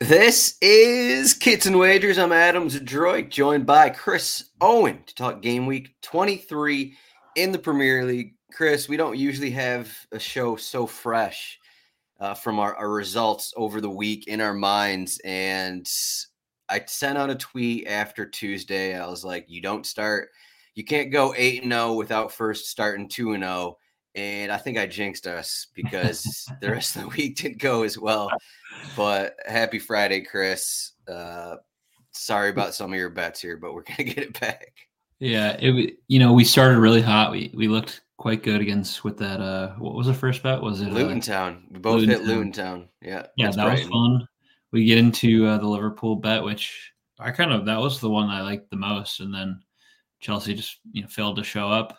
This is Kits and Wagers. I'm Adam Zdroik, joined by Chris Owen to talk game week 23 in the Premier League. Chris, we don't usually have a show so fresh uh, from our, our results over the week in our minds. And I sent out a tweet after Tuesday. I was like, you don't start, you can't go 8 and 0 without first starting 2 and 0 and I think I jinxed us because the rest of the week didn't go as well. But happy Friday, Chris. Uh, sorry about some of your bets here, but we're gonna get it back. Yeah, it you know we started really hot. We we looked quite good against with that. Uh, what was the first bet? Was it Luton uh, Town? We both Luton hit Luton Town. Yeah, yeah, that Brighton. was fun. We get into uh, the Liverpool bet, which I kind of that was the one I liked the most, and then Chelsea just you know failed to show up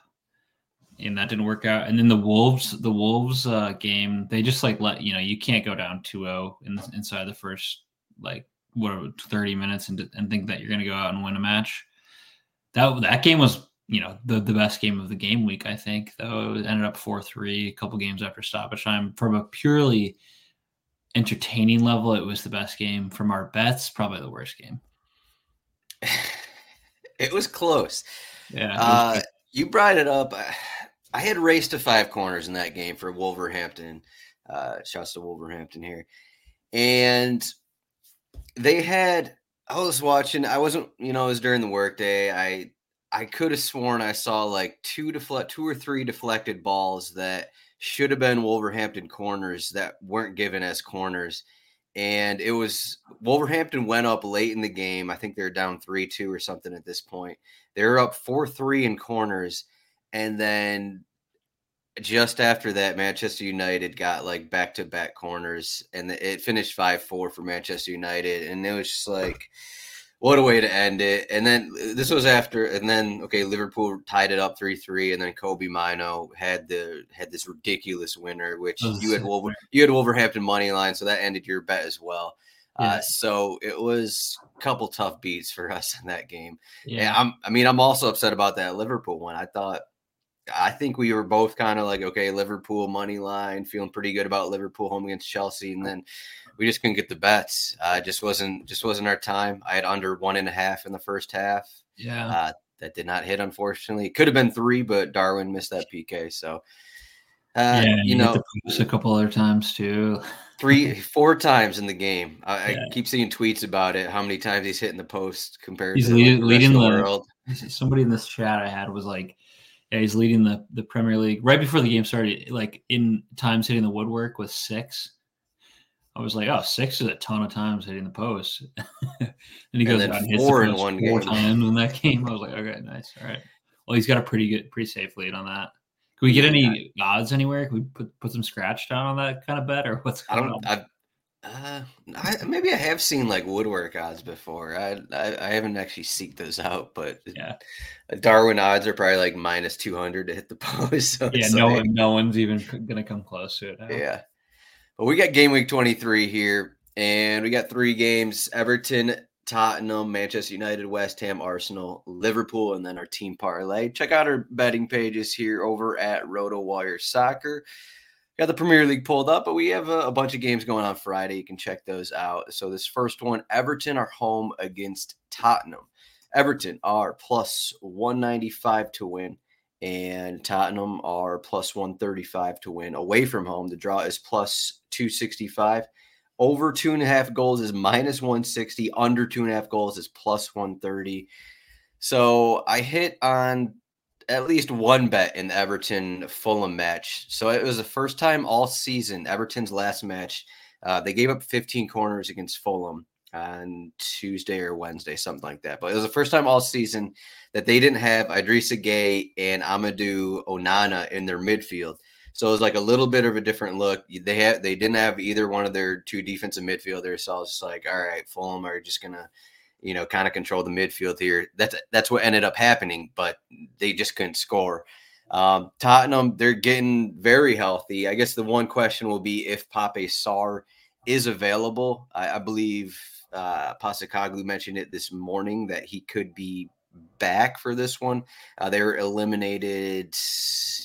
and that didn't work out. And then the Wolves, the Wolves uh, game, they just like let you know you can't go down 2-0 in, inside the first like what 30 minutes and, and think that you're going to go out and win a match. That that game was you know the the best game of the game week I think though. It ended up 4-3 a couple games after stoppage time. From a purely entertaining level it was the best game. From our bets probably the worst game. It was close. Yeah uh, you brought it up. I had raced to five corners in that game for Wolverhampton. Uh, shouts to Wolverhampton here. And they had, I was watching, I wasn't, you know, it was during the workday. I, I could have sworn I saw like two deflect, two or three deflected balls that should have been Wolverhampton corners that weren't given as corners. And it was Wolverhampton went up late in the game. I think they're down 3 2 or something at this point. They were up 4 3 in corners and then just after that, Manchester United got like back to back corners, and it finished five four for Manchester United, and it was just like, what a way to end it. And then uh, this was after, and then okay, Liverpool tied it up three three, and then Kobbie Mainoo had the had this ridiculous winner, which you had Wolver, you had Wolverhampton money line, so that ended your bet as well. Uh, yeah. Uh, so it was a couple tough beats for us in that game. Yeah, I'm, I mean, I'm also upset about that Liverpool one. I thought I think we were both kind of like, okay, Liverpool money line, feeling pretty good about Liverpool home against Chelsea, and then we just couldn't get the bets. Uh, just wasn't just wasn't our time. I had under one and a half in the first half. Yeah, uh, that did not hit. Unfortunately, it could have been three, but Darwin missed that PK. So, uh, yeah, you, you know, a couple other times too. three, four times in the game. I, yeah. I, keep seeing tweets about it. How many times he's hitting the post compared he's to leading, the, leading the world. Somebody in this chat I had was like yeah, he's leading the the Premier League right before the game started. Like in times hitting the woodwork with six. I was like, oh, six is a ton of times hitting the post. and he goes and out and hits four in one four game. times in that game. I was like, okay, nice, all right. Well, he's got a pretty good, pretty safe lead on that. Can we get any odds anywhere? Can we put put some scratch down on that kind of bet, or what's going I don't. On? Uh, I, maybe I have seen like woodwork odds before. I, I, I haven't actually seeked those out, but yeah, Darwin odds are probably like minus two hundred to hit the post. So yeah, no like, one, no one's even gonna come close to it. Now. Yeah, but we got game week twenty three here, and we got three games. Everton Tottenham, Manchester United, West Ham, Arsenal, Liverpool, and then our team parlay. Check out our betting pages here over at RotoWire Soccer. Got the Premier League pulled up, but we have a, a, bunch of games going on Friday. You can check those out. So this first one, Everton are home against Tottenham. Everton are plus 195 to win, and Tottenham are plus 135 to win. Away from home, the draw is plus 265. Over two and a half goals is minus 160. Under two and a half goals is plus 130. So I hit on at least one bet in the Everton Fulham match. So it was the first time all season, Everton's last match. Uh, they gave up 15 corners against Fulham on Tuesday or Wednesday, something like that. But it was the first time all season that they didn't have Idrissa Gueye and Amadou Onana in their midfield. So it was like a little bit of a different look. They had they didn't have either one of their two defensive midfielders. So I was just like, all right, Fulham are just gonna, you know, kind of control the midfield here. That's that's what ended up happening, but they just couldn't score. Um, Tottenham, they're getting very healthy. I guess the one question will be if Pape Sarr is available. I, I believe uh, mentioned it this morning that he could be back for this one. Uh, they were eliminated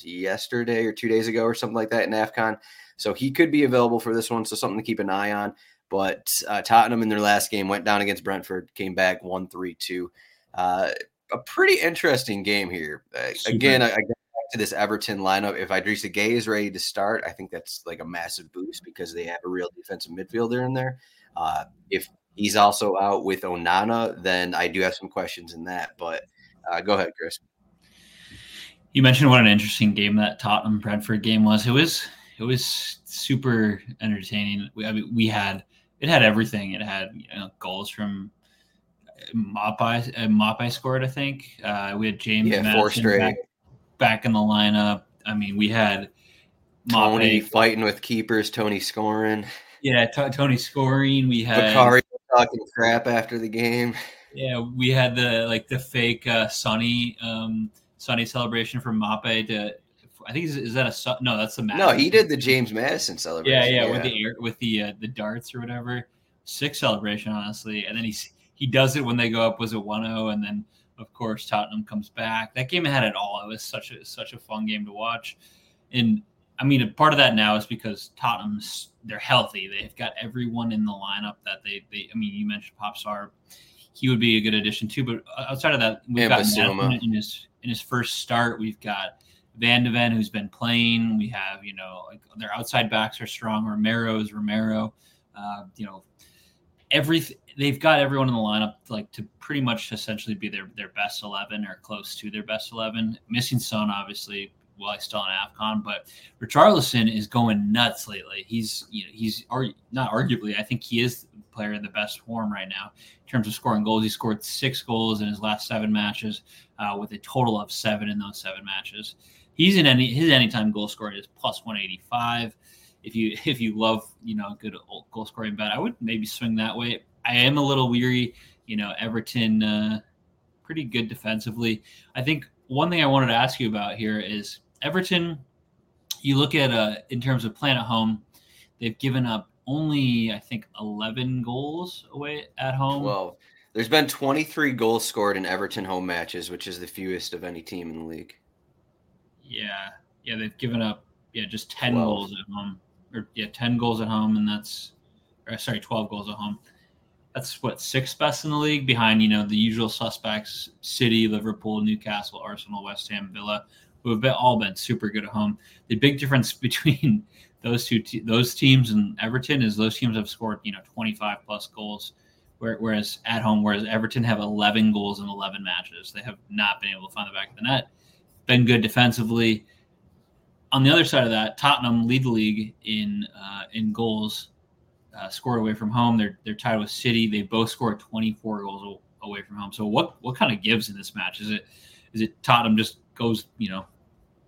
yesterday or two days ago or something like that in AFCON. So he could be available for this one. So something to keep an eye on. But uh, Tottenham in their last game went down against Brentford, came back 1 3 2. Uh, a pretty interesting game here. Uh, again, I, I get back to this Everton lineup. If Idrissa Gueye is ready to start, I think that's like a massive boost because they have a real defensive midfielder in there. Uh, if he's also out with Onana, then I do have some questions in that. But uh, go ahead, Chris. You mentioned what an interesting game that Tottenham Brentford game was. It was it was super entertaining. We, I mean, we had it had everything. It had you know, goals from Maupay. Uh, Maupay scored, I think. Uh, we had James yeah, four straight back, back, in the lineup. I mean, we had Toney fighting with keepers. Toney scoring. Yeah, t- Toney scoring. We had Bakari talking crap after the game. Yeah, we had the like the fake uh, Sonny um, Sonny celebration from Maupay to. I think is, is that a no? That's the Maddison. no. He did the James Maddison celebration. Yeah, yeah, yeah. with the air, with the uh, the darts or whatever. Sick celebration, honestly. And then he he does it when they go up was a 1-0 and then of course Tottenham comes back. That game had it all. It was such a such a fun game to watch. And I mean, a part of that now is because Tottenham's they're healthy. They've got everyone in the lineup that they. they I mean, you mentioned Pape Sarr. He would be a good addition too. But outside of that, we've got in his in his first start. We've got Van de Ven, who's been playing. We have you know like their outside backs are strong. Romero's Romero. Uh, you know, every they've got everyone in the lineup like to pretty much essentially be their their best eleven or close to their best eleven. Missing Son, obviously, while he's still in AFCON. But Richarlison is going nuts lately. He's you know he's not arguably I think he is the player in the best form right now in terms of scoring goals. He scored six goals in his last seven matches, uh, with a total of seven in those seven matches. He's in any his anytime goal scoring is plus one eighty five. If you if you love you know good goal scoring bet, I would maybe swing that way. I am a little weary. You know Everton. Uh, pretty good defensively. I think one thing I wanted to ask you about here is Everton, you look at uh, in terms of playing at home, they've given up only I think 11 goals away at home. Well, there's been 23 goals scored in Everton home matches, which is the fewest of any team in the league. Yeah, yeah, they've given up yeah just 10 12. goals at home, or yeah 10 goals at home, and that's or sorry 12 goals at home. That's what sixth best in the league, behind you know the usual suspects: City, Liverpool, Newcastle, Arsenal, West Ham, Villa, who have been, all been super good at home. The big difference between those two te- those teams and Everton is those teams have scored you know 25 plus goals, whereas at home, whereas Everton have 11 goals in 11 matches. They have not been able to find the back of the net. Been good defensively. On the other side of that, Tottenham lead the league in uh, in goals uh, scored away from home. They're they're tied with City. They both scored 24 goals away from home. So what what kind of gives in this match? Is it is it Tottenham just goes, you know,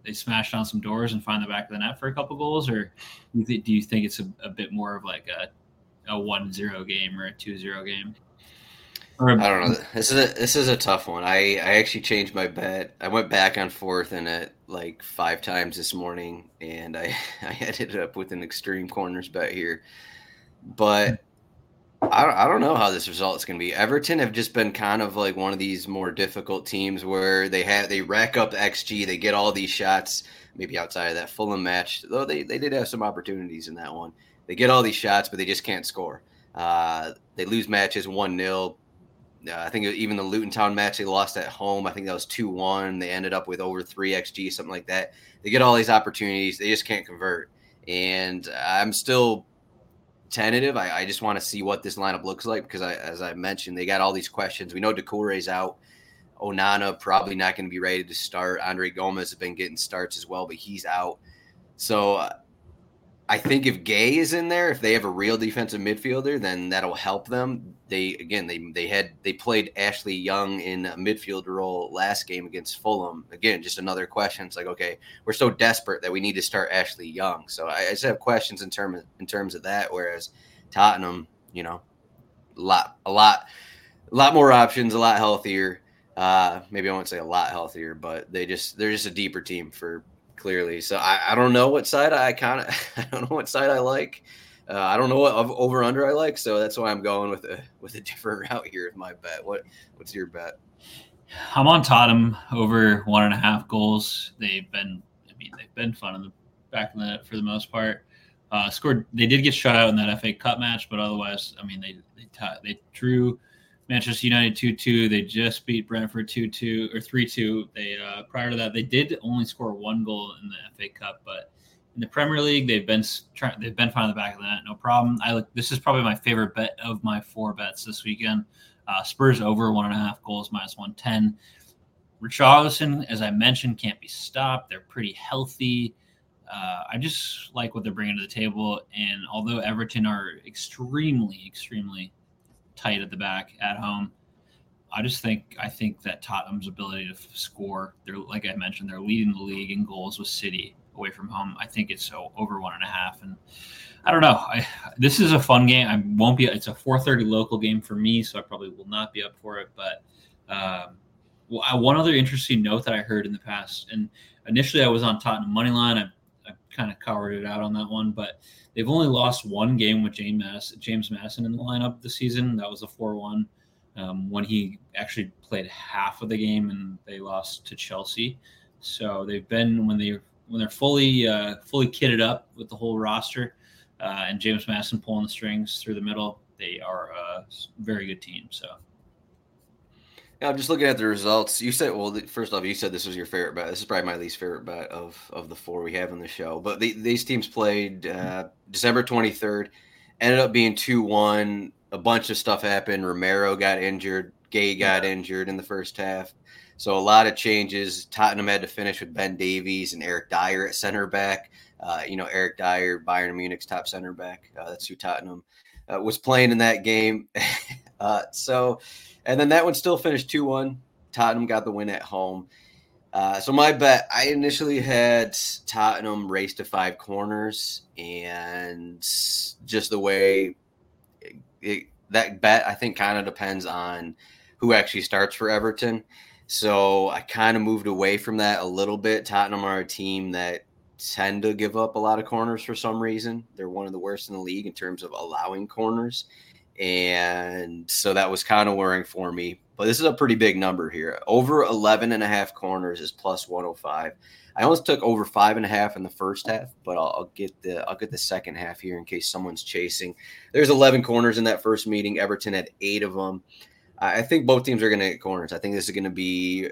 they smash down some doors and find the back of the net for a couple goals, or do you think it's a, a bit more of like a a one zero game or a two zero game? I don't know. This is a this is a tough one. I I actually changed my bet. I went back and forth in it like five times this morning, and I I ended up with an extreme corners bet here. But I don't, I don't know how this result is going to be. Everton have just been kind of like one of these more difficult teams where they have they rack up xG, they get all these shots. Maybe outside of that Fulham match, though they, they did have some opportunities in that one. They get all these shots, but they just can't score. Uh, they lose matches one 0 uh, I think even the Luton Town match they lost at home. I think that was two one. They ended up with over three xG, something like that. They get all these opportunities, they just can't convert. And I'm still tentative. I, I just want to see what this lineup looks like because, I, as I mentioned, they got all these questions. We know Doucouré's out. Onana probably not going to be ready to start. André Gomes has been getting starts as well, but he's out. So uh, I think if Gueye is in there, if they have a real defensive midfielder, then that'll help them. They again, they they had they played Ashley Young in a midfield role last game against Fulham. Again, just another question. It's like okay, we're so desperate that we need to start Ashley Young. So I, I just have questions in terms in terms of that. Whereas Tottenham, you know, a lot a lot a lot more options, a lot healthier. Uh, maybe I won't say a lot healthier, but they just they're just a deeper team for clearly. So I, I don't know what side I kind of I don't know what side I like. Uh, I don't know what over under I like, so that's why I'm going with a with a different route here with my bet. What what's your bet? I'm on Tottenham over one and a half goals. They've been, I mean, they've been fun in the back of the for the most part. Uh, scored. They did get shut out in that FA Cup match, but otherwise, I mean, they they, t- they drew Manchester United 2 2. They just beat Brentford 2 2 or 3 2. They uh, prior to that, they did only score one goal in the FA Cup, but in the Premier League, they've been trying. They've been fine on the back of the net, no problem. I look. This is probably my favorite bet of my four bets this weekend. Uh, Spurs over one and a half goals minus one ten. Richarlison, as I mentioned, can't be stopped. They're pretty healthy. Uh, I just like what they're bringing to the table. And although Everton are extremely, extremely tight at the back at home. I just think I think that Tottenham's ability to score, they're like I mentioned, they're leading the league in goals with City away from home. I think it's so over one and a half, and I don't know. I, this is a fun game. I won't be. It's a 4:30 local game for me, so I probably will not be up for it. But um, well, one other interesting note that I heard in the past, and initially I was on Tottenham money line. I, I kind of covered it out on that one, but They've only lost one game with James Maddison, James Maddison in the lineup this season. That was a 4 1 um, when he actually played half of the game and they lost to Chelsea. So they've been when they when they're fully uh, fully kitted up with the whole roster uh, and James Maddison pulling the strings through the middle, they are a very good team. So yeah, I'm just looking at the results. You said, well, first off, you said this was your favorite bet. This is probably my least favorite bet of of the four we have in the show. But the, these teams played uh, December 23rd, ended up being two one. A bunch of stuff happened. Romero got injured. Gueye got yeah. injured in the first half. So a lot of changes. Tottenham had to finish with Ben Davies and Eric Dier at center back. Uh, you know, Eric Dier, Bayern Munich's top center back. Uh, that's who Tottenham uh, was playing in that game. Uh, so and then that one still finished 2 1. Tottenham got the win at home. Uh, so my bet, I initially had Tottenham race to five corners, and just the way it, it, that bet, I think, kind of depends on who actually starts for Everton. So I kind of moved away from that a little bit. Tottenham are a team that tend to give up a lot of corners for some reason. They're one of the worst in the league in terms of allowing corners. And so that was kind of worrying for me. But this is a pretty big number here. Over 11 and a half corners is plus 105. I almost took over five and a half in the first half, but I'll, I'll, get the I'll get the second half here in case someone's chasing. There's 11 corners in that first meeting. Everton had eight of them. I think both teams are going to get corners. I think this is going to be.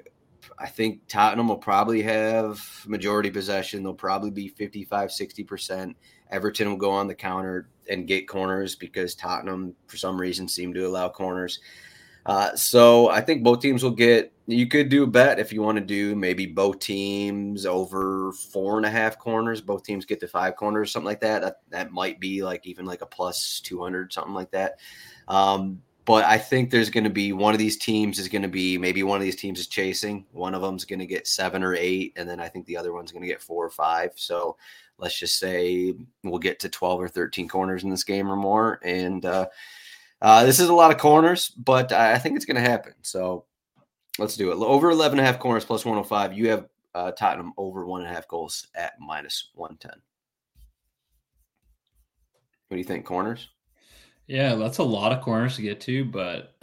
I think Tottenham will probably have majority possession. They'll probably be 55, 60 percent. Everton will go on the counter and get corners because Tottenham, for some reason, seem to allow corners. Uh, so I think both teams will get. You could do a bet if you want to do maybe both teams over four and a half corners. Both teams get to five corners, something like that. That that might be like even like a plus two hundred, something like that. Um, but I think there's going to be one of these teams is going to be maybe one of these teams is chasing. One of them's going to get seven or eight, and then I think the other one's going to get four or five. So let's just say we'll get to 12 or 13 corners in this game or more. And uh, uh, this is a lot of corners, but I think it's going to happen. So let's do it. Over 11 and a half corners plus 105. You have uh, Tottenham over one and a half goals at minus 110. What do you think, corners? Yeah, that's a lot of corners to get to, but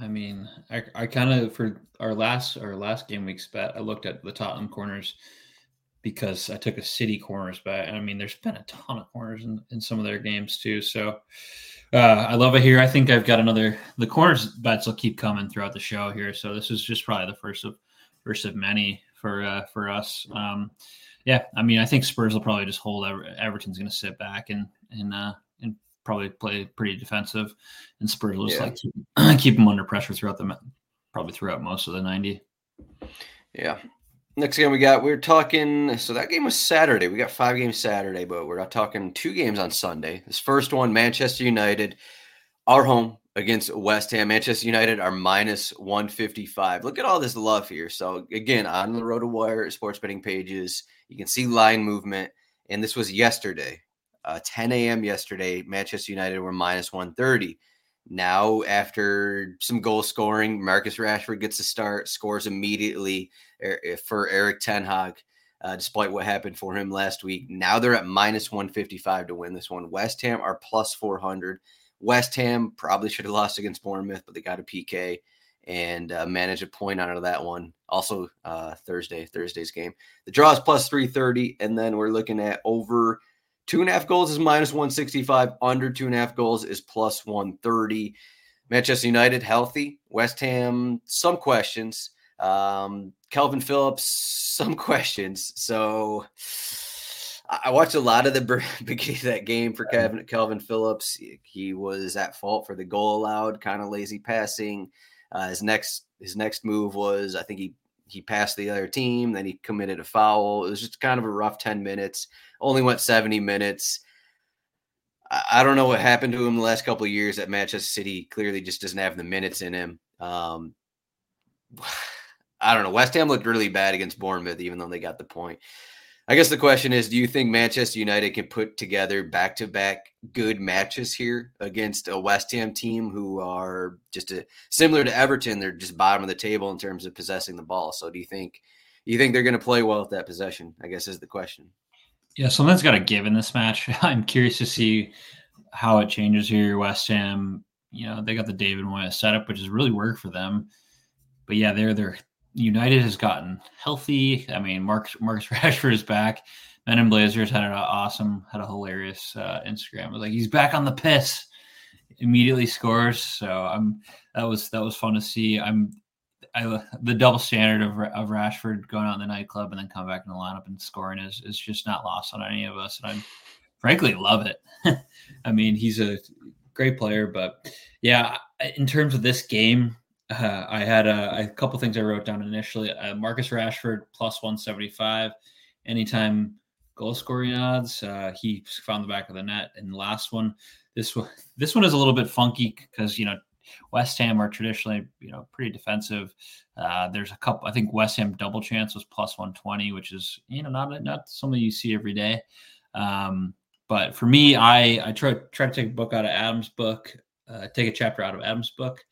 I mean, I, I kind of for our last our last game week's bet, I looked at the Tottenham corners because I took a City corners bet. I mean, there's been a ton of corners in, in some of their games too. So uh, I love it here. I think I've got another. The corners bets will keep coming throughout the show here. So this is just probably the first of first of many for uh, for us. Um, yeah, I mean, I think Spurs will probably just hold. Ever- Everton's going to sit back and and uh, probably play pretty defensive, and Spurs will just yeah. like keep, keep them under pressure throughout the probably throughout most of the ninety. Yeah. Next game we got, we are talking. So that game was Saturday. We got five games Saturday, but we're not talking two games on Sunday. This first one, Manchester United, our home against West Ham. Manchester United are minus 155. Look at all this love here. So, again, on the RotoWire sports betting pages, you can see line movement. And this was yesterday, uh, 10 a.m. yesterday. Manchester United were minus 130. Now, after some goal scoring, Marcus Rashford gets a start, scores immediately for Erik Ten Hag, uh, despite what happened for him last week. Now they're at minus 155 to win this one. West Ham are plus 400. West Ham probably should have lost against Bournemouth, but they got a PK and uh, managed a point out of that one. Also, uh, Thursday, Thursday's game. The draw is plus 330, and then we're looking at over Two and a half goals is minus 165. Under two and a half goals is plus 130. Manchester United healthy. West Ham, some questions. Um, Kalvin Phillips, some questions. So I watched a lot of the beginning of that game for Kevin Kalvin Phillips. He was at fault for the goal allowed, kind of lazy passing. Uh, his next his next move was I think he he passed the other team, then he committed a foul. It was just kind of a rough 10 minutes. Only went 70 minutes. I don't know what happened to him the last couple of years at Manchester City. Clearly just doesn't have the minutes in him. Um, I don't know. West Ham looked really bad against Bournemouth, even though they got the point. I guess the question is do you think Manchester United can put together back to back good matches here against a West Ham team who are just a, similar to Everton? They're just bottom of the table in terms of possessing the ball. So do you think you think they're going to play well with that possession? I guess is the question. Yeah, something's got to give in this match. I'm curious to see how it changes here. West Ham, you know, they got the David Moyes setup, which has really worked for them. But yeah, they're they're United has gotten healthy. I mean, Mark Marcus Rashford is back. Men in Blazers had an awesome, had a hilarious uh, Instagram. It was like he's back on the piss. Immediately scores. So I'm that was that was fun to see. I'm I, the double standard of, of Rashford going out in the nightclub and then coming back in the lineup and scoring is is just not lost on any of us. And I'm frankly love it. I mean, he's a great player, but yeah, in terms of this game, uh, I had a, a, couple things I wrote down initially. Uh, Marcus Rashford plus 175. Anytime goal scoring odds, uh, he found the back of the net. And the last one, this one, this one is a little bit funky because you know West Ham are traditionally you know pretty defensive. Uh, there's a couple. I think West Ham double chance was plus 120, which is you know not not something you see every day. Um, but for me, I I try try to take a book out of Adam's book, uh, take a chapter out of Adam's book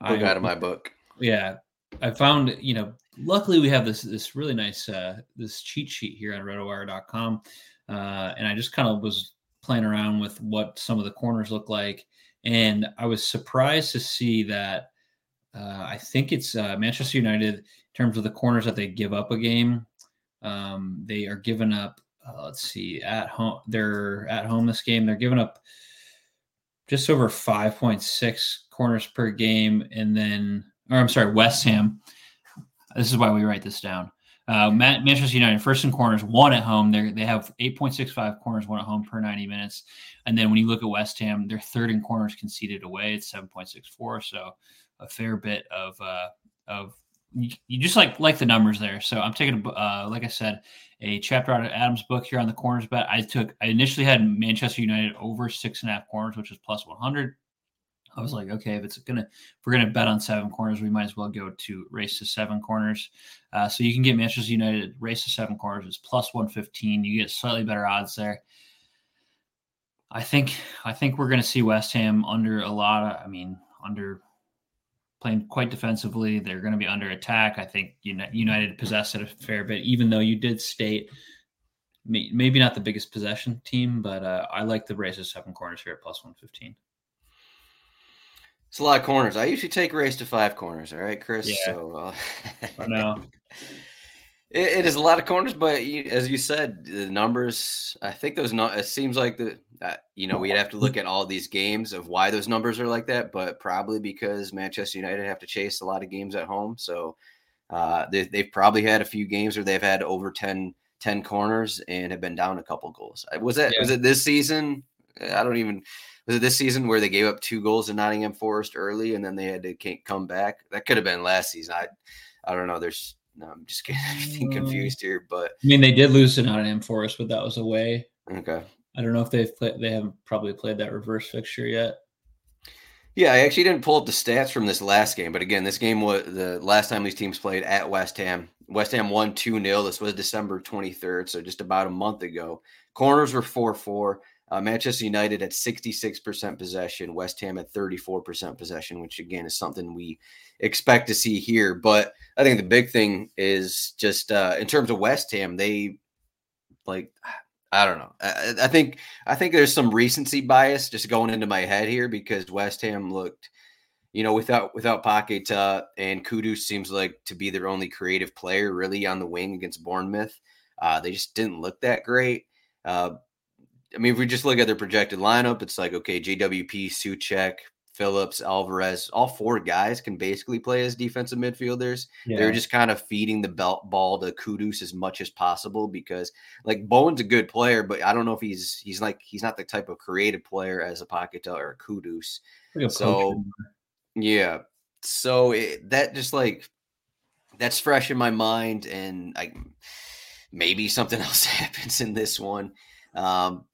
book I, out of my book. Yeah, I found you know. Luckily, we have this this really nice uh, this cheat sheet here on RotoWire.com, uh, and I just kind of was playing around with what some of the corners look like, and I was surprised to see that. Uh, I think it's uh, Manchester United in terms of the corners that they give up a game. Um, they are giving up. Uh, let's see, at home they're at home this game. They're giving up just over 5.6 corners per game. And then, or I'm sorry, West Ham. This is why we write this down. Uh, Manchester United, first in corners, one at home. They they have 8.65 corners, one at home per 90 minutes. And then when you look at West Ham, they're third in corners conceded away. It's 7.64. So a fair bit of uh, of you, just like like the numbers there. So I'm taking a uh, like I said, a chapter out of Adam's book here on the corners bet. I took I initially had Manchester United over six and a half corners, which is plus 100. I was like, okay, if it's gonna if we're gonna bet on seven corners, we might as well go to race to seven corners. Uh, so you can get Manchester United race to seven corners. It's plus 115. You get slightly better odds there. I think I think we're gonna see West Ham under a lot of I mean under playing quite defensively. They're going to be under attack. I think United possessed it a fair bit, even though you did state maybe not the biggest possession team, but uh, I like the race of seven corners here at plus 115. It's a lot of corners. I usually take race to five corners. All right, Chris. Yeah. So, uh, I know. It, it is a lot of corners, but you, as you said, the numbers. I think those. Not. It seems like the. Uh, you know, we'd have to look at all these games of why those numbers are like that, but probably because Manchester United have to chase a lot of games at home. So uh, they, they've probably had a few games where they've had over 10, 10 corners and have been down a couple goals. Uh, was that yeah. was it this season? I don't even was it this season where they gave up two goals to Nottingham Forest early and then they had to come back? That could have been last season. I I don't know. There's no, I'm just getting everything mm. confused here, but I mean they did lose to Nottingham Forest, but that was away. Okay. I don't know if they've played. They haven't probably played that reverse fixture yet. Yeah, I actually didn't pull up the stats from this last game, but again, this game was the last time these teams played at West Ham. West Ham won 2 0. This was December 23rd, so just about a month ago. Corners were 4 4. Uh, Manchester United at 66% possession, West Ham at 34% possession, which again is something we expect to see here. But I think the big thing is just uh, in terms of West Ham, they like I don't know. I, I, think I think there's some recency bias just going into my head here because West Ham looked, you know, without without Paqueta and Kudus seems like to be their only creative player really on the wing against Bournemouth. Uh, they just didn't look that great. Uh, I mean, if we just look at their projected lineup, it's like okay, JWP, Soucek, Phillips, Alvarez, all four guys can basically play as defensive midfielders. Yeah. They're just kind of feeding the belt ball to Kudus as much as possible because like Bowen's a good player, but I don't know if he's he's like he's not the type of creative player as a Paqueta or a Kudus. so yeah, so it, that just like that's fresh in my mind, and I maybe something else happens in this one. Um,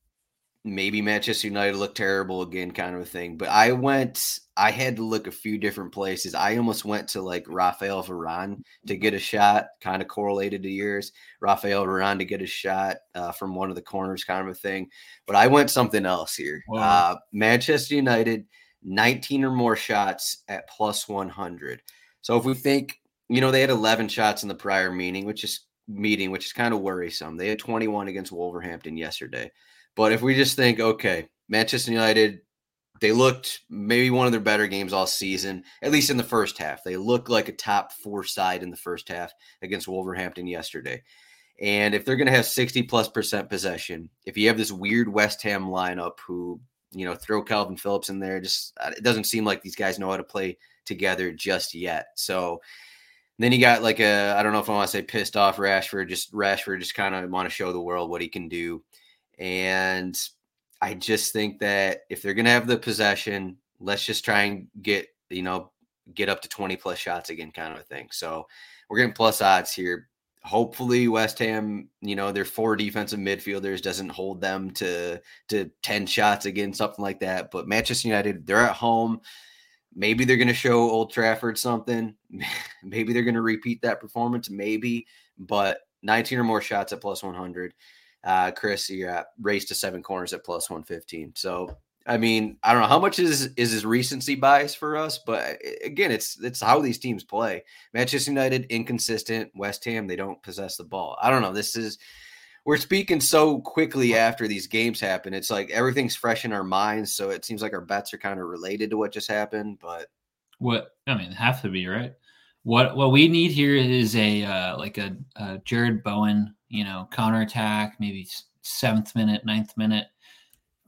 maybe Manchester United look terrible again, kind of a thing. But I went, I had to look a few different places. I almost went to like Rafael Varane to get a shot, kind of correlated to yours. Rafael Varane to get a shot uh, from one of the corners, kind of a thing. But I went something else here. Wow. Uh, Manchester United, 19 or more shots at plus 100. So if we think, you know, they had 11 shots in the prior meeting, which is meeting, which is kind of worrisome. They had 21 against Wolverhampton yesterday. But if we just think, okay, Manchester United, they looked maybe one of their better games all season, at least in the first half. They looked like a top four side in the first half against Wolverhampton yesterday. And if they're going to have 60 plus percent possession, if you have this weird West Ham lineup who, you know, throw Kalvin Phillips in there, just uh, it doesn't seem like these guys know how to play together just yet. So then you got like a, I don't know if I want to say pissed off Rashford, just Rashford just kind of want to show the world what he can do. And I just think that if they're going to have the possession, let's just try and get, you know, get up to 20 plus shots again, kind of a thing. So we're getting plus odds here. Hopefully West Ham, you know, their four defensive midfielders doesn't hold them to to 10 shots again, something like that. But Manchester United, they're at home. Maybe they're going to show Old Trafford something. maybe they're going to repeat that performance. Maybe, but 19 or more shots at plus 100 uh, Chris, you're at race to seven corners at plus 115. So, I mean, I don't know how much is is his recency bias for us, but again, it's it's how these teams play. Manchester United inconsistent. West Ham they don't possess the ball. I don't know. This is we're speaking so quickly after these games happen. It's like everything's fresh in our minds, so it seems like our bets are kind of related to what just happened. But what I mean, have to be right. What what we need here is a uh, like a, a Jarrod Bowen you know, counterattack, maybe seventh minute, ninth minute,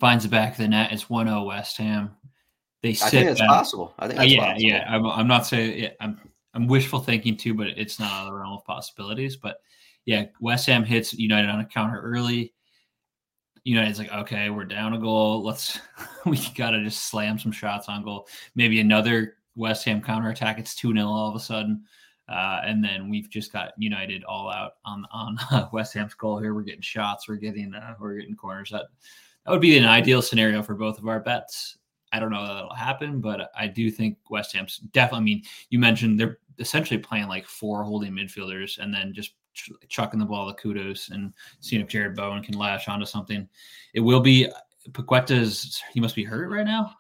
finds the back of the net. It's 1 0 West Ham. They sit I think it's possible. I think uh, yeah, possible. yeah. I'm, I'm not saying yeah, I'm I'm wishful thinking too, but it's not out of the realm of possibilities. But yeah, West Ham hits United on a counter early. United's like, okay, we're down a goal. Let's we gotta just slam some shots on goal. Maybe another West Ham counter attack. It's 2 0 all of a sudden. Uh, and then we've just got United all out on on uh, West Ham's goal here. We're getting shots. We're getting uh, we're getting corners. That that would be an ideal scenario for both of our bets. I don't know that that'll happen, but I do think West Ham's definitely. I mean, you mentioned they're essentially playing like four holding midfielders and then just ch- chucking the ball to Kudus and seeing if Jarrod Bowen can lash onto something. It will be Paqueta's. He must be hurt right now.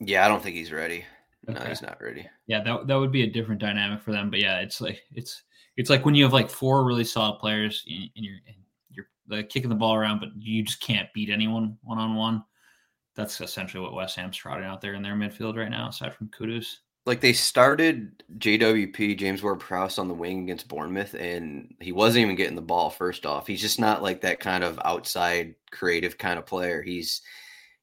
Yeah, I don't think he's ready. Okay. No, he's not ready. Yeah, that that would be a different dynamic for them. But yeah, it's like it's it's like when you have like four really solid players and you're and you're like kicking the ball around, but you just can't beat anyone one on one. that's essentially what West Ham's trotting out there in their midfield right now, aside from Kudus. Like they started JWP James Ward Prowse on the wing against Bournemouth, and he wasn't even getting the ball. First off, he's just not like that kind of outside creative kind of player. He's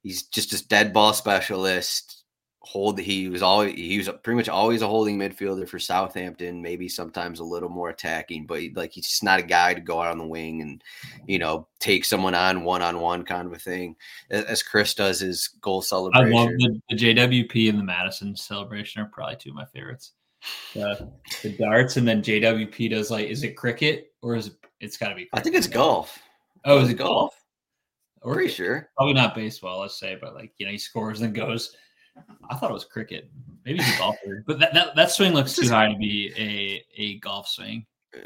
he's just a dead ball specialist hold he was always he was pretty much always a holding midfielder for Southampton, maybe sometimes a little more attacking, but like he's just not a guy to go out on the wing and you know take someone on one on one kind of a thing. As Chris does his goal celebration. I love the, the JWP and the Maddison celebration are probably two of my favorites. the darts and then JWP does like is it cricket or is it it's gotta be cricket. I think it's golf. Oh, is it golf? golf? Or Pretty sure. Probably not baseball, let's say, but like you know, he scores and goes I thought it was cricket. Maybe he's a golfer, but that, that, that swing looks too high to be a a golf swing. Uh,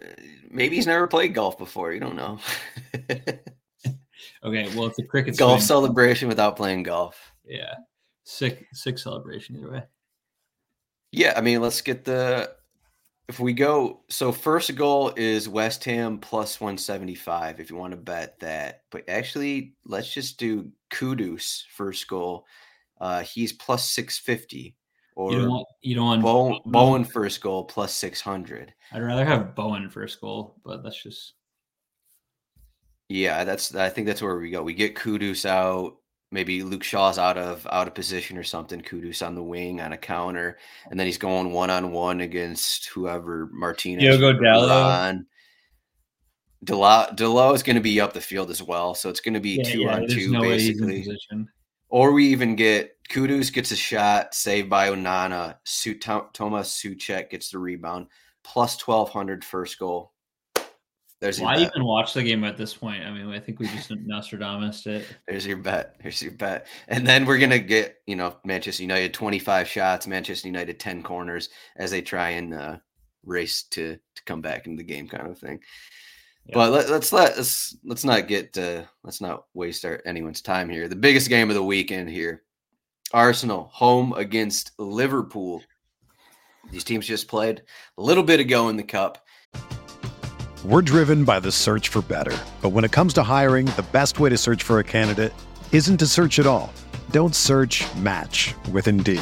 maybe he's never played golf before. You don't know. okay, well, it's a cricket golf swing. celebration without playing golf. Yeah, sick sick celebration either way. Yeah, I mean, let's get the if we go so first goal is West Ham plus 175 if you want to bet that. But actually, let's just do Kudus first goal uh, he's plus 650. Or you don't want, you don't want Bowen, Bowen first goal plus 600. I'd rather have Bowen first goal, but that's just. Yeah, that's. I think that's where we go. We get Kudus out. Maybe Luke Shaw's out of out of position or something. Kudus on the wing on a counter, and then he's going one on one against whoever Martinez. Diogo Dalot. Dalot is going to be up the field as well, so it's going to be yeah, two yeah, on two no basically. Or we even get Kudus gets a shot, saved by Onana. Su- Tomas Soucek gets the rebound, plus 1200 first goal. There's Why even watch the game at this point? I mean, I think we just Nostradamus it. There's your bet. There's your bet. And then we're gonna get, you know, Manchester United 25 shots, Manchester United 10 corners as they try and uh, race to to come back into the game, kind of thing. But let, us let let's let's not get uh, let's not waste our, anyone's time here. The biggest game of the weekend here: Arsenal home against Liverpool. These teams just played a little bit ago in the cup. We're driven by the search for better, but when it comes to hiring, the best way to search for a candidate isn't to search at all. Don't search. Match with Indeed.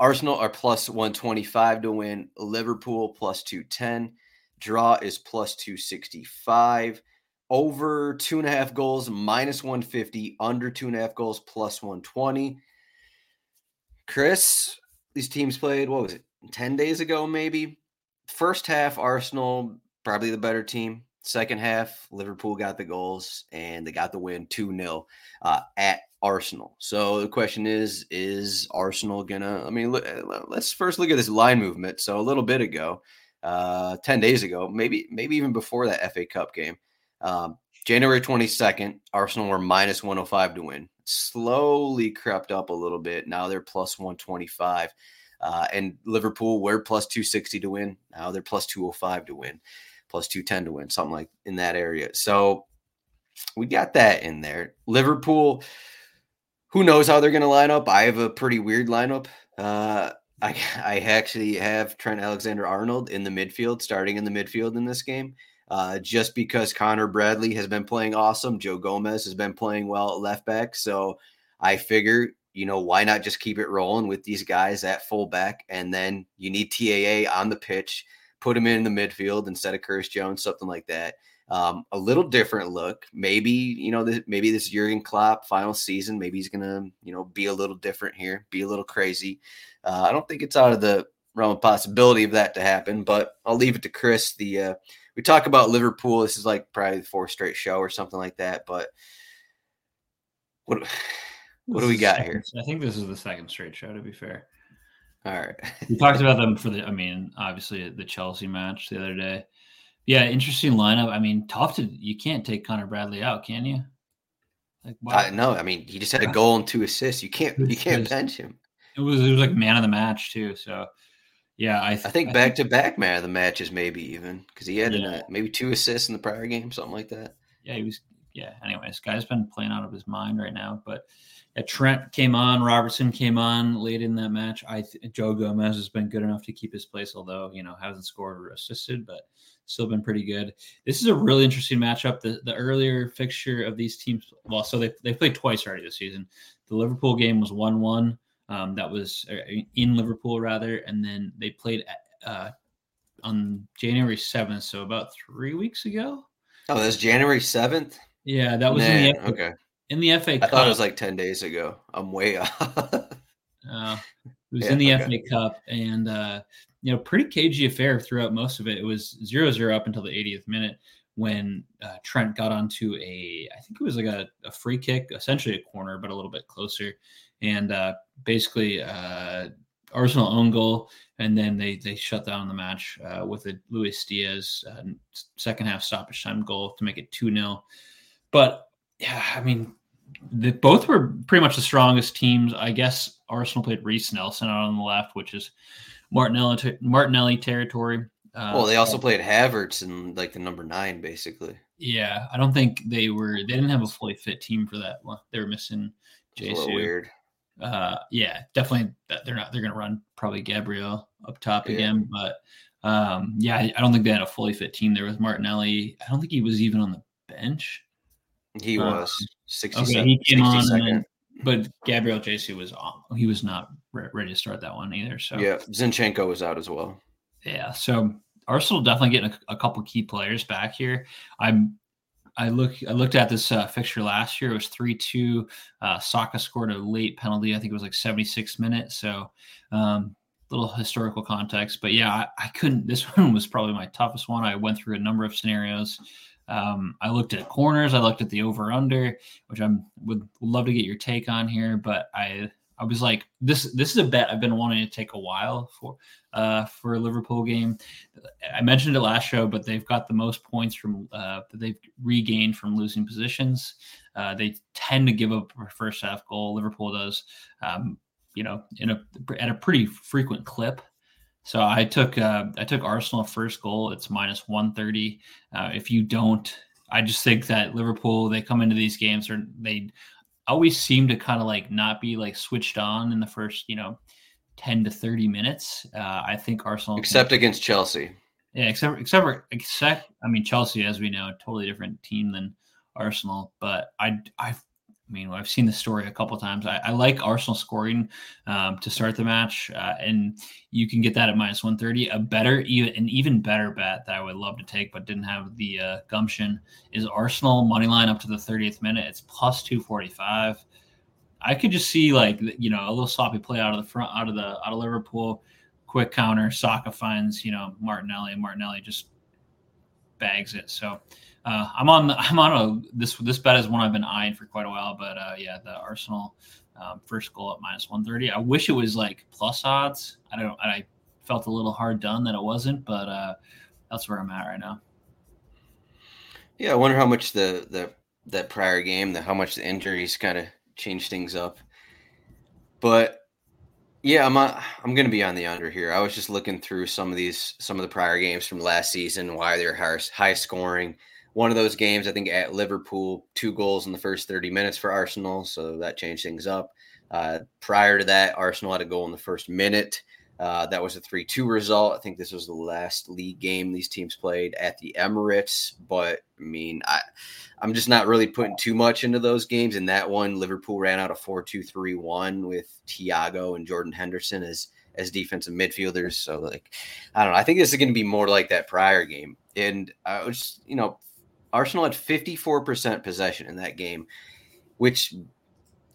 Arsenal are plus 125 to win. Liverpool plus 210. Draw is plus 265. Over two and a half goals, minus 150. Under two and a half goals, plus 120. Chris, these teams played, what was it, 10 days ago, maybe? First half, Arsenal, probably the better team. Second half, Liverpool got the goals and they got the win 2 0 uh, at Arsenal. So the question is, is Arsenal gonna? I mean, let's first look at this line movement. So a little bit ago, uh, ten days ago, maybe maybe even before that FA Cup game, um, January twenty second, Arsenal were minus one hundred five to win. Slowly crept up a little bit. Now they're plus one twenty five. Uh, and Liverpool were plus 260 to win. Now they're plus 205 to win, plus 210 to win, something like in that area. So we got that in there. Liverpool, who knows how they're going to line up? I have a pretty weird lineup. Uh, I I actually have Trent Alexander Arnold in the midfield, starting in the midfield in this game. Uh, just because Conor Bradley has been playing awesome, Joe Gomez has been playing well at left back. So I figure, you know, why not just keep it rolling with these guys at fullback, and then you need TAA on the pitch, put him in the midfield instead of Curtis Jones, something like that. Um, a little different look. Maybe you know, maybe this Jurgen Klopp final season. Maybe he's gonna you know be a little different here, be a little crazy. Uh, I don't think it's out of the realm of possibility of that to happen, but I'll leave it to Chris. The uh, we talk about Liverpool. This is like probably the fourth straight show or something like that. But what what do we got here? I think this is the second straight show. To be fair. All right. we talked about them for the. I mean, obviously the Chelsea match the other day. Yeah, interesting lineup. I mean, tough to. You can't take Conor Bradley out, can you? Like, wow. uh, no, I mean, he just had a goal and two assists. You can't. You can't bench him. It was. It was like man of the match too. So yeah, I, th- I think back to back man of the matches, maybe even because he had yeah. maybe two assists in the prior game, something like that. Yeah, he was. Yeah. Anyways, guy's been playing out of his mind right now. But yeah, Trent came on, Robertson came on late in that match. I th- Joe Gomez has been good enough to keep his place, although you know hasn't scored or assisted, but still been pretty good. This is a really interesting matchup. The the earlier fixture of these teams, well, so they they played twice already this season. The Liverpool game was one one. Um, that was uh, in Liverpool rather, and then they played uh, on January seventh, so about three weeks ago. Oh, that's January seventh. Yeah, that was Man, in the okay in the FA. I Cup. thought it was like ten days ago. I'm way off. uh, it was yeah, in the okay. FA Cup, and uh, you know, pretty cagey affair throughout most of it. It was 0-0 up until the 80th minute when uh, Trent got onto a, I think it was like a, a, free kick, essentially a corner, but a little bit closer and uh, basically uh, Arsenal own goal, and then they they shut down the match uh, with a Luis Diaz uh, second half stoppage time goal to make it two 0 But yeah, I mean, the, both were pretty much the strongest teams. I guess Arsenal played Reiss Nelson out on the left, which is Martinelli Martinelli territory. Uh, well, they also played Havertz in like the number nine, basically. Yeah, I don't think they were. They didn't have a fully fit team for that one. They were missing. Jesus. Weird uh, yeah, definitely they're not they're going to run probably Gabriel up top yeah. again, but um, yeah, I, I, don't think they had a fully fit team there with Martinelli. I don't think he was even on the bench. He um, was 60 okay, he came on, then, but Gabriel Jesus was on. He was not re- ready to start that one either. So yeah, Zinchenko was out as well. Yeah, so Arsenal definitely getting a, a couple key players back here. I'm I look I looked at this uh, fixture last year. It was three two. Uh, Saka scored a late penalty. I think it was like seventy six minutes. So um, little historical context. But yeah, I, I, couldn't. This one was probably my toughest one. I went through a number of scenarios. Um, I looked at corners. I looked at the over under, which I would love to get your take on here. But I I was like, this this is a bet I've been wanting to take a while for uh, for a Liverpool game. I mentioned it last show, but they've got the most points from uh, that they've regained from losing positions. Uh, they tend to give up a first half goal. Liverpool does, um, you know, in a at a pretty frequent clip. So I took uh, I took Arsenal first goal. It's minus one thirty. Uh, if you don't, I just think that Liverpool they come into these games or they always seem to kind of like not be like switched on in the first, you know, 10 to 30 minutes. Uh, I think Arsenal except can, against Chelsea. Yeah, except except for except I mean Chelsea, as we know, a totally different team than Arsenal. But I I I mean, I've seen the story a couple times. I, I, like Arsenal scoring um, to start the match, uh, and you can get that at minus one thirty. A better, even an even better bet that I would love to take, but didn't have the uh, gumption, is Arsenal money line up to the thirtieth minute. It's plus two forty five. I could just see like you know a little sloppy play out of the front, out of the out of Liverpool, quick counter. Saka finds you know Martinelli, and Martinelli just bags it. So uh, I'm on I'm on a this this bet is one I've been eyeing for quite a while, but uh, yeah, the Arsenal um, first goal at minus 130. I wish it was like plus odds. I don't. I felt a little hard done that it wasn't, but uh, that's where I'm at right now. Yeah, I wonder how much the the that prior game, the how much the injuries kind of changed things up. But yeah, I'm a, I'm going to be on the under here. I was just looking through some of these some of the prior games from last season, why they're high, high scoring one of those games, I think at Liverpool, two goals in the first 30 minutes for Arsenal. So that changed things up. Uh, prior to that, Arsenal had a goal in the first minute. Uh, that was a 3 2 result. I think this was the last league game these teams played at the Emirates. But I mean, I, I'm just not really putting too much into those games. In that one, Liverpool ran out a 4 2 3 1 with Thiago and Jordan Henderson as as defensive midfielders. So, like, I don't know. I think this is going to be more like that prior game. And I was, you know, Arsenal had 54% possession in that game, which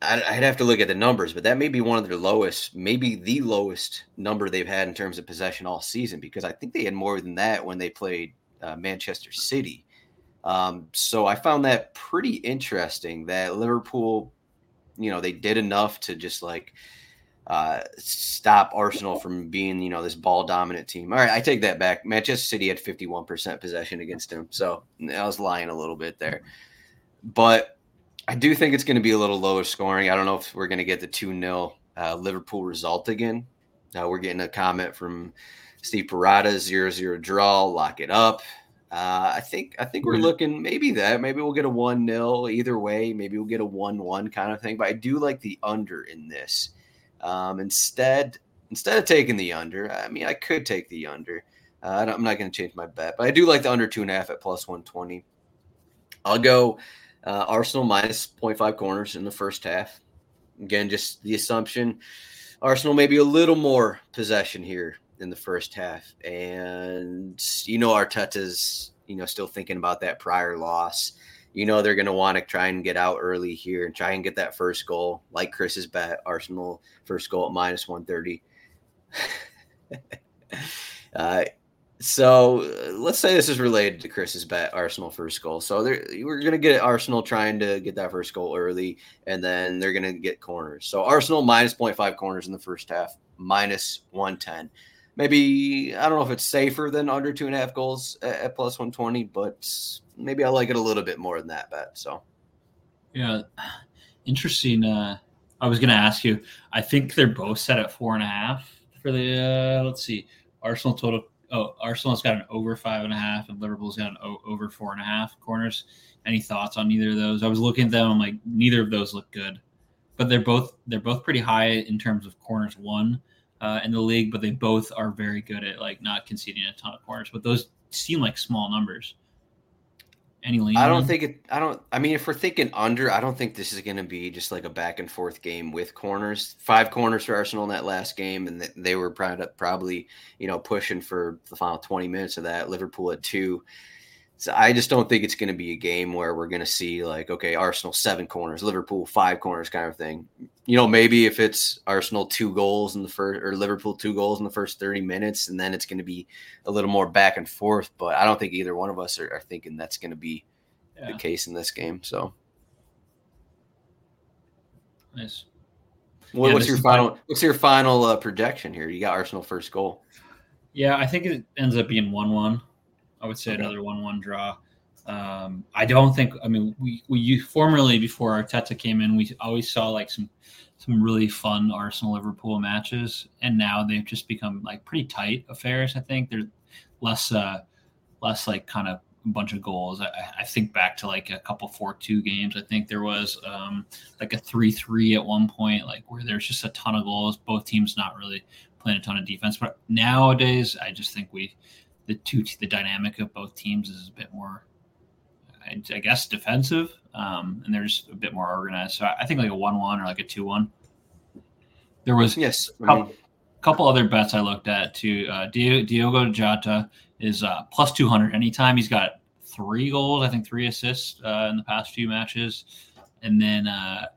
I'd have to look at the numbers, but that may be one of their lowest, maybe the lowest number they've had in terms of possession all season, because I think they had more than that when they played uh, Manchester City. Um, so I found that pretty interesting that Liverpool, you know, they did enough to just like uh, stop Arsenal from being, you know, this ball dominant team. All right, I take that back. Manchester City had 51% possession against him. So I was lying a little bit there. But I do think it's going to be a little lower scoring. I don't know if we're going to get the 2 0 uh, Liverpool result again. Uh, we're getting a comment from Steve Parada 0 0 draw, lock it up. Uh, I think I think we're looking maybe that maybe we'll get a one 0 either way. Maybe we'll get a one one kind of thing. But I do like the under in this. Um, instead, instead of taking the under, I mean I could take the under. Uh, I'm not going to change my bet, but I do like the under two and a half at plus one twenty. I'll go uh, Arsenal minus 0.5 corners in the first half. Again, just the assumption Arsenal maybe a little more possession here in the first half. And you know Arteta's, you know, still thinking about that prior loss. You know they're going to want to try and get out early here and try and get that first goal, like Chris's bet. Arsenal first goal at minus 130. uh, so uh, let's say this is related to Chris's bet, Arsenal first goal. So we're going to get Arsenal trying to get that first goal early, and then they're going to get corners. So Arsenal minus 0.5 corners in the first half, minus 110 maybe I don't know if it's safer than under two and a half goals at, at plus 120, but maybe I like it a little bit more than that bet. So, yeah, interesting. Uh, I was going to ask you. I think they're both set at four and a half for the. Uh, let's see, Arsenal total. Oh, Arsenal's got an over five and a half, and Liverpool's got an o- over four and a half corners. Any thoughts on either of those? I was looking at them. I'm like, neither of those look good, but they're both they're both pretty high in terms of corners one uh, in the league, but they both are very good at like not conceding a ton of corners. But those seem like small numbers. Any lean? I don't think it. I don't. I mean, if we're thinking under, I don't think this is going to be just like a back and forth game with corners. Five corners for Arsenal in that last game, and they were probably you know pushing for the final twenty minutes of that. Liverpool at two. So I just don't think it's going to be a game where we're going to see like, okay, Arsenal seven corners, Liverpool five corners kind of thing. You know, maybe if it's Arsenal two goals in the first or Liverpool two goals in the first 30 minutes, and then it's going to be a little more back and forth. But I don't think either one of us are, are thinking that's going to be yeah. the case in this game. So nice. What, yeah, what's your final? Fun. What's your final uh, projection here? You got Arsenal first goal. Yeah, I think it ends up being one-one. I would say okay. another one-one draw. Um, I don't think. I mean, we we formerly before Arteta came in, we always saw like some some really fun Arsenal Liverpool matches, and now they've just become like pretty tight affairs. I think they're less uh, less like kind of a bunch of goals. I, I think back to like a couple four two games. I think there was um, like a three three at one point, like where there's just a ton of goals. Both teams not really playing a ton of defense, but nowadays I just think we the two the dynamic of both teams is a bit more I, I guess defensive um, and they're just a bit more organized. So I think like a one-one or like a two-one. There was yes a couple, couple other bets I looked at too. Uh, Diogo Jota is uh, plus 200 anytime. He's got three goals I think three assists uh, in the past few matches. And then uh,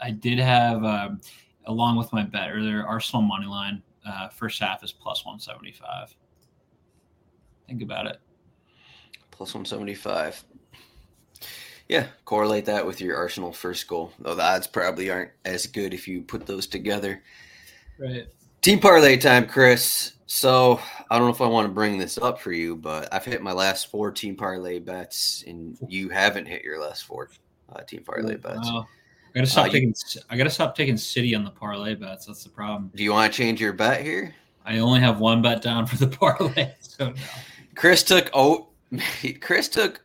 I did have um, along with my bet earlier Arsenal money line uh, first half is plus 175 Think about it. Plus 175. Yeah, correlate that with your Arsenal first goal. Though the odds probably aren't as good if you put those together. Right. Team parlay time, Chris. So I don't know if I want to bring this up for you, but I've hit my last four team parlay bets, and you haven't hit your last four uh, team parlay bets. I gotta stop uh, taking. You, I gotta stop taking City on the parlay bets. That's the problem. Do you want to change your bet here? I only have one bet down for the parlay, so no. Chris took oh Chris took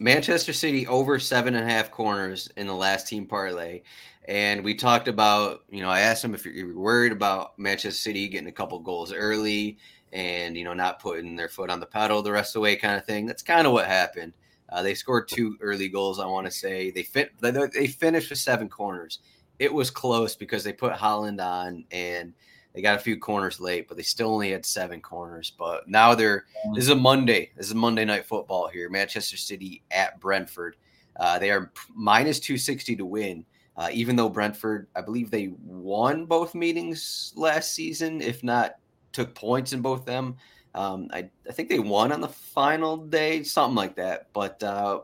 Manchester City over seven and a half corners in the last team parlay. And we talked about, you know, I asked him if you're worried about Manchester City getting a couple goals early and, you know, not putting their foot on the pedal the rest of the way kind of thing. That's kind of what happened. Uh, they scored two early goals, I want to say. They fit they, they finished with seven corners. It was close because they put Haaland on and They got a few corners late, but they still only had seven corners. But now they're this is a Monday. This is Monday night football here. Manchester City at Brentford. Uh, they are minus 260 to win. Uh, even though Brentford, I believe they won both meetings last season, if not took points in both them. Um, I, I think they won on the final day, something like that. But uh,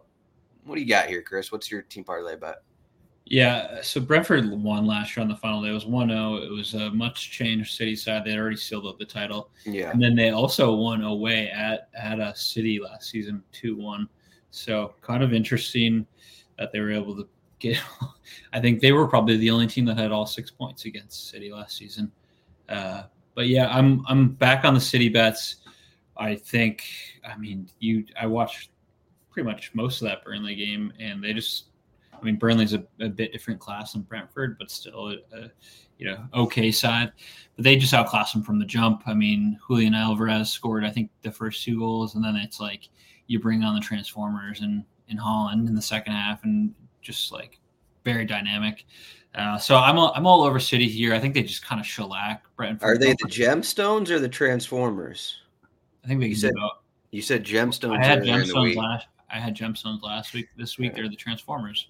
what do you got here, Chris? What's your team parlay bet? Yeah, so Brentford won last year on the final day. It was 1 0. It was a much changed City side. They already sealed up the title. Yeah. And then they also won away at, at a City last season, 2 1. So kind of interesting that they were able to get. I think they were probably the only team that had all six points against City last season. Uh, but yeah, I'm I'm back on the City bets. I think. I mean, you. I watched pretty much most of that Burnley game, and they just. I mean, Burnley's a, a bit different class than Brentford, but still a, a, you know okay side. But they just outclassed them from the jump. I mean, Julian Alvarez scored I think the first two goals, and then it's like you bring on the Transformers and in Haaland in the second half, and just like very dynamic. Uh, so I'm all, I'm all over City here. I think they just kind of shellac Brentford. Are they the Gemstones or the Transformers? I think they you said you said Gemstones. I had Gemstones last. I had Gemstones last week. This week they're the Transformers.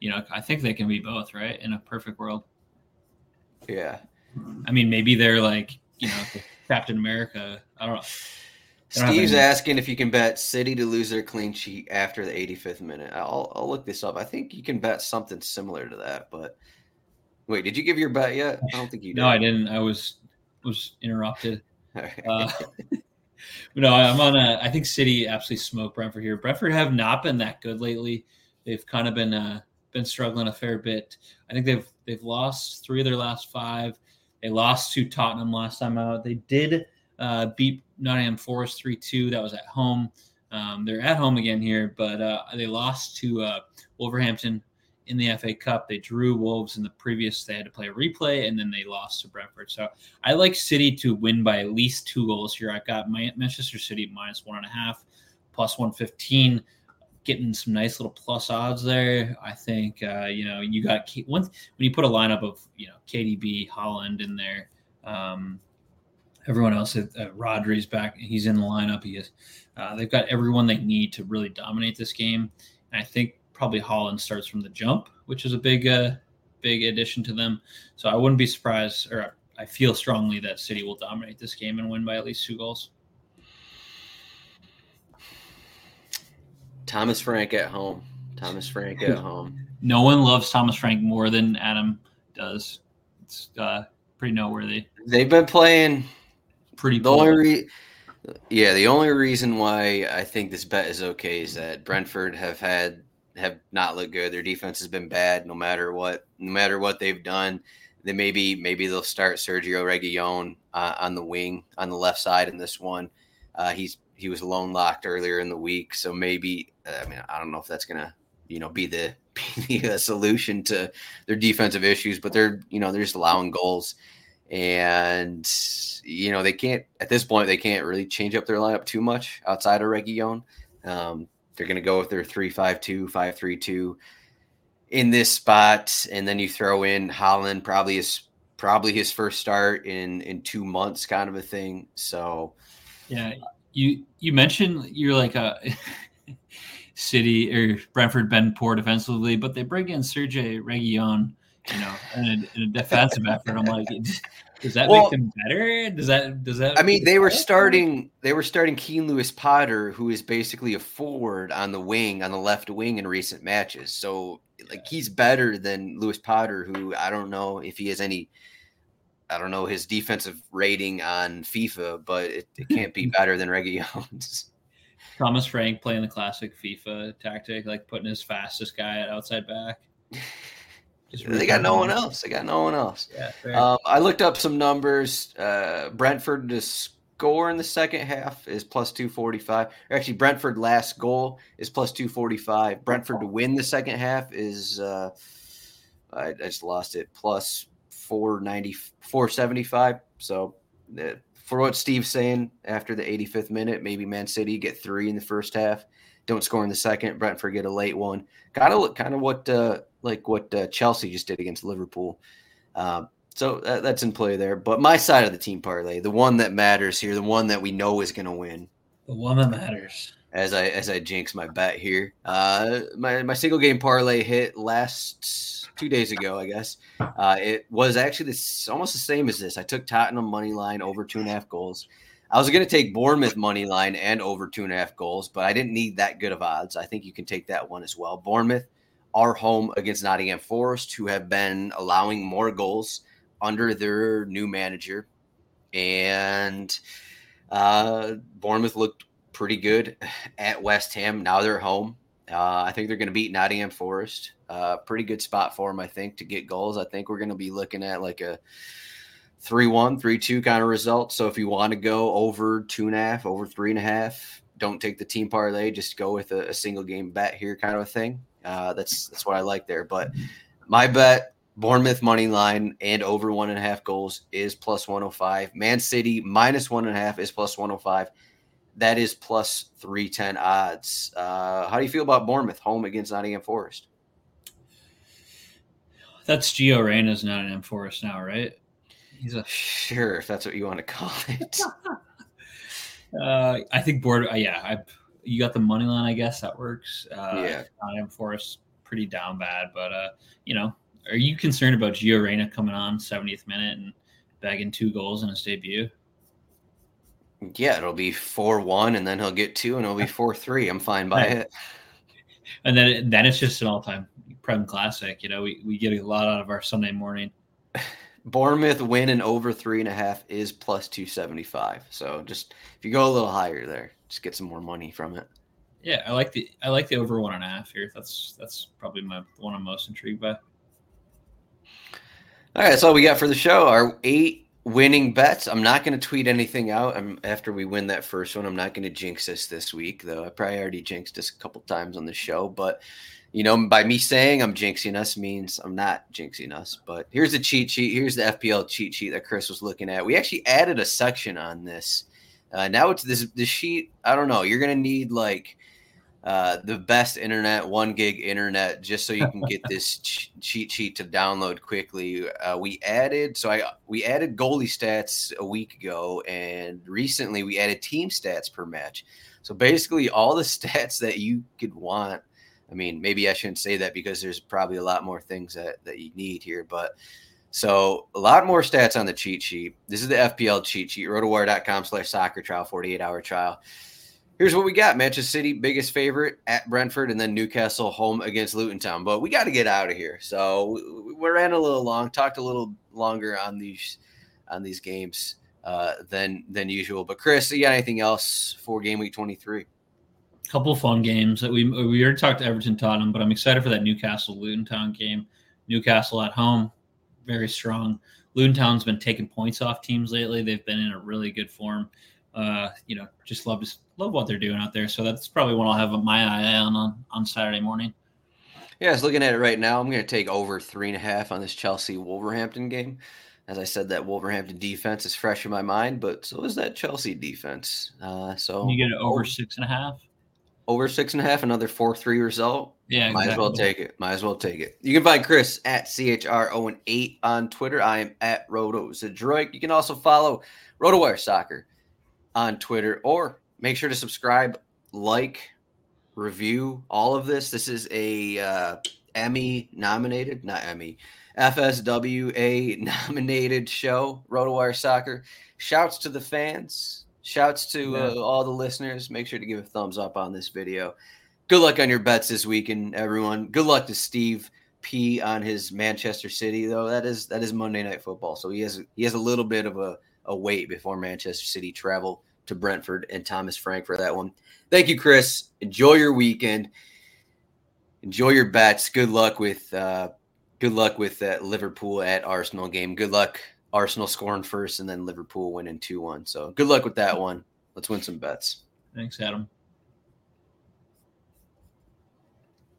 You know, I think they can be both, right? In a perfect world. Yeah. I mean, maybe they're like you know Captain America. I don't know. Steve's asking if you can bet City to lose their clean sheet after the 85th minute. I'll, I'll look this up. I think you can bet something similar to that. But wait, did you give your bet yet? I don't think you did. no, I didn't. I was was interrupted. Uh, no, I'm on a. I think City absolutely smoked Brentford here. Brentford have not been that good lately. They've kind of been uh, been struggling a fair bit. I think they've they've lost three of their last five. They lost to Tottenham last time out. They did uh, beat Nottingham Forest 3 2. That was at home. Um, they're at home again here, but uh, they lost to uh, Wolverhampton in the FA Cup. They drew Wolves in the previous. They had to play a replay, and then they lost to Brentford. So I like City to win by at least two goals here. I've got Manchester City minus one and a half, plus one fifteen. Getting some nice little plus odds there. I think uh, you know you got once when you put a lineup of you know KDB, Haaland in there. Um, everyone else. Uh, Rodri's back; he's in the lineup. He is. Uh, they've got everyone they need to really dominate this game. And I think probably Haaland starts from the jump, which is a big, uh, big addition to them. So I wouldn't be surprised, or I feel strongly that City will dominate this game and win by at least two goals. Thomas Frank at home. Thomas Frank at home. No one loves Thomas Frank more than Adam does. It's uh, pretty noteworthy. They've been playing pretty. The only re- yeah, the only reason why I think this bet is okay is that Brentford have had have not looked good. Their defense has been bad, no matter what. No matter what they've done, then maybe maybe they'll start Sergio Reguilon uh, on the wing on the left side in this one. Uh, he's he was loan locked earlier in the week, so maybe I mean I don't know if that's gonna you know be the be the solution to their defensive issues, but they're you know they're just allowing goals and you know they can't at this point they can't really change up their lineup too much outside of Reguilon. Um, they're to go with their three-five-two, five-three-two in this spot, and then you throw in Haaland probably his probably his first start in in two months, kind of a thing. So, yeah, you you mentioned you're like a City or Brentford been poor defensively, but they bring in Sergio Reguilon you know, in a, in a defensive effort. I'm like, does that well, make them better? Does that does that? I mean, they were starting they were starting Keane Lewis Potter, who is basically a forward on the wing on the left wing in recent matches. So like he's better than Lewis Potter, who I don't know if he has any. I don't know his defensive rating on FIFA, but it, it can't be better than Reguilon's. Thomas Frank playing the classic FIFA tactic, like putting his fastest guy at outside back. they got no one else. They got no one else. Yeah, um, I looked up some numbers. Uh, Brentford to score in the second half is plus 245. Actually, Brentford last goal is plus 245. Brentford to win the second half is, uh, I, I, just lost it, plus 490, 475. So uh, for what Steve's saying, after the 85th minute, maybe Man City get three in the first half, don't score in the second. Brentford get a late one. Kind of, kind of what uh, like what uh, Chelsea just did against Liverpool. Um, So uh, that's in play there. But my side of the team parlay, the one that matters here, the one that we know is going to win, the one that matters. As I as I jinx my bet here, uh, my my single game parlay hit last two days ago, I guess. Uh, it was actually this almost the same as this. I took Tottenham money line over two and a half goals. I was going to take Bournemouth money line and over two and a half goals, but I didn't need that good of odds. I think you can take that one as well. Bournemouth are home against Nottingham Forest, who have been allowing more goals under their new manager. And uh, Bournemouth looked pretty good at West Ham. Now they're home. Uh, I think they're going to beat Nottingham Forest. Uh, pretty good spot for them, I think, to get goals. I think we're going to be looking at like a 3 1, 3 2 kind of result. So if you want to go over two and a half, over three and a half, don't take the team parlay, just go with a, a single game bet here kind of a thing. Uh, that's that's what I like there. But my bet, Bournemouth money line and over one and a half goals is plus 105. Man City minus one and a half is plus 105. That is plus 310 odds. Uh, how do you feel about Bournemouth home against Nottingham Forest? That's Gio Reyna's Nottingham Forest now, right? He's a sure if that's what you want to call it. uh, I think board. Uh, yeah, I you got the money line. I guess that works. Uh, yeah, Nottingham Forest pretty down bad, but uh, you know, are you concerned about Gio Reyna coming on 70th minute and bagging two goals in his debut? Yeah, it'll be four one, and then he'll get two, and it'll be four three. I'm fine by it. And then then it's just an all time Prem classic. You know, we, we get a lot out of our Sunday morning. Bournemouth win and over three and a half is plus 275. So just if you go a little higher there, just get some more money from it. Yeah, I like the I like the over one and a half here. That's that's probably my one I'm most intrigued by. All right, that's all we got for the show. Our eight winning bets. I'm not going to tweet anything out I'm, after we win that first one. I'm not going to jinx us this week, though. I probably already jinxed us a couple times on the show, but you know, by me saying I'm jinxing us means I'm not jinxing us. But here's the cheat sheet. Here's the FPL cheat sheet that Chris was looking at. We actually added a section on this. Uh, now it's this the sheet. I don't know. You're gonna need like uh, the best internet, one gig internet, just so you can get this ch- cheat sheet to download quickly. Uh, we added so I we added goalie stats a week ago, and recently we added team stats per match. So basically, all the stats that you could want I mean, maybe I shouldn't say that because there's probably a lot more things that, that you need here. But so a lot more stats on the cheat sheet. This is the FPL cheat sheet, rotowire.com slash soccer trial, 48 hour trial. Here's what we got Manchester City, biggest favorite at Brentford, and then Newcastle home against Luton Town. But we got to get out of here. So we ran a little long, talked a little longer on these on these games uh, than than usual. But Chris, you got anything else for game week 23? A couple fun games that we we already talked to Everton Tottenham, but I'm excited for that Newcastle Luton Town game. Newcastle at home, very strong. Luton Town's been taking points off teams lately. They've been in a really good form. Uh, you know, just love just love what they're doing out there. So that's probably what I'll have my eye on on, on Saturday morning. Yeah, I was looking at it right now. I'm going to take over three and a half on this Chelsea Wolverhampton game. As I said, that Wolverhampton defense is fresh in my mind, but so is that Chelsea defense. Uh, so you get it over six and a half over six and a half, another four three result. Yeah, might as well take it. Might as well take it. You can find Chris at CHR08 on Twitter. I am at Roto Zdroik. You can also follow RotoWire Soccer on Twitter or make sure to subscribe, like, review all of this. This is a uh, Emmy nominated, not Emmy, FSWA nominated show, RotoWire Soccer. Shouts to the fans. Shouts to uh, all the listeners. Make sure to give a thumbs up on this video. Good luck on your bets this weekend, everyone. Good luck to Steve P on his Manchester City, though. That is that is Monday Night Football, so he has he has a little bit of a, a wait before Manchester City travel to Brentford and Thomas Frank for that one. Thank you, Chris. Enjoy your weekend. Enjoy your bets. Good luck with uh, good luck with that Liverpool at Arsenal game. Good luck Arsenal scoring first and then Liverpool winning 2 1. So good luck with that one. Let's win some bets. Thanks, Adam.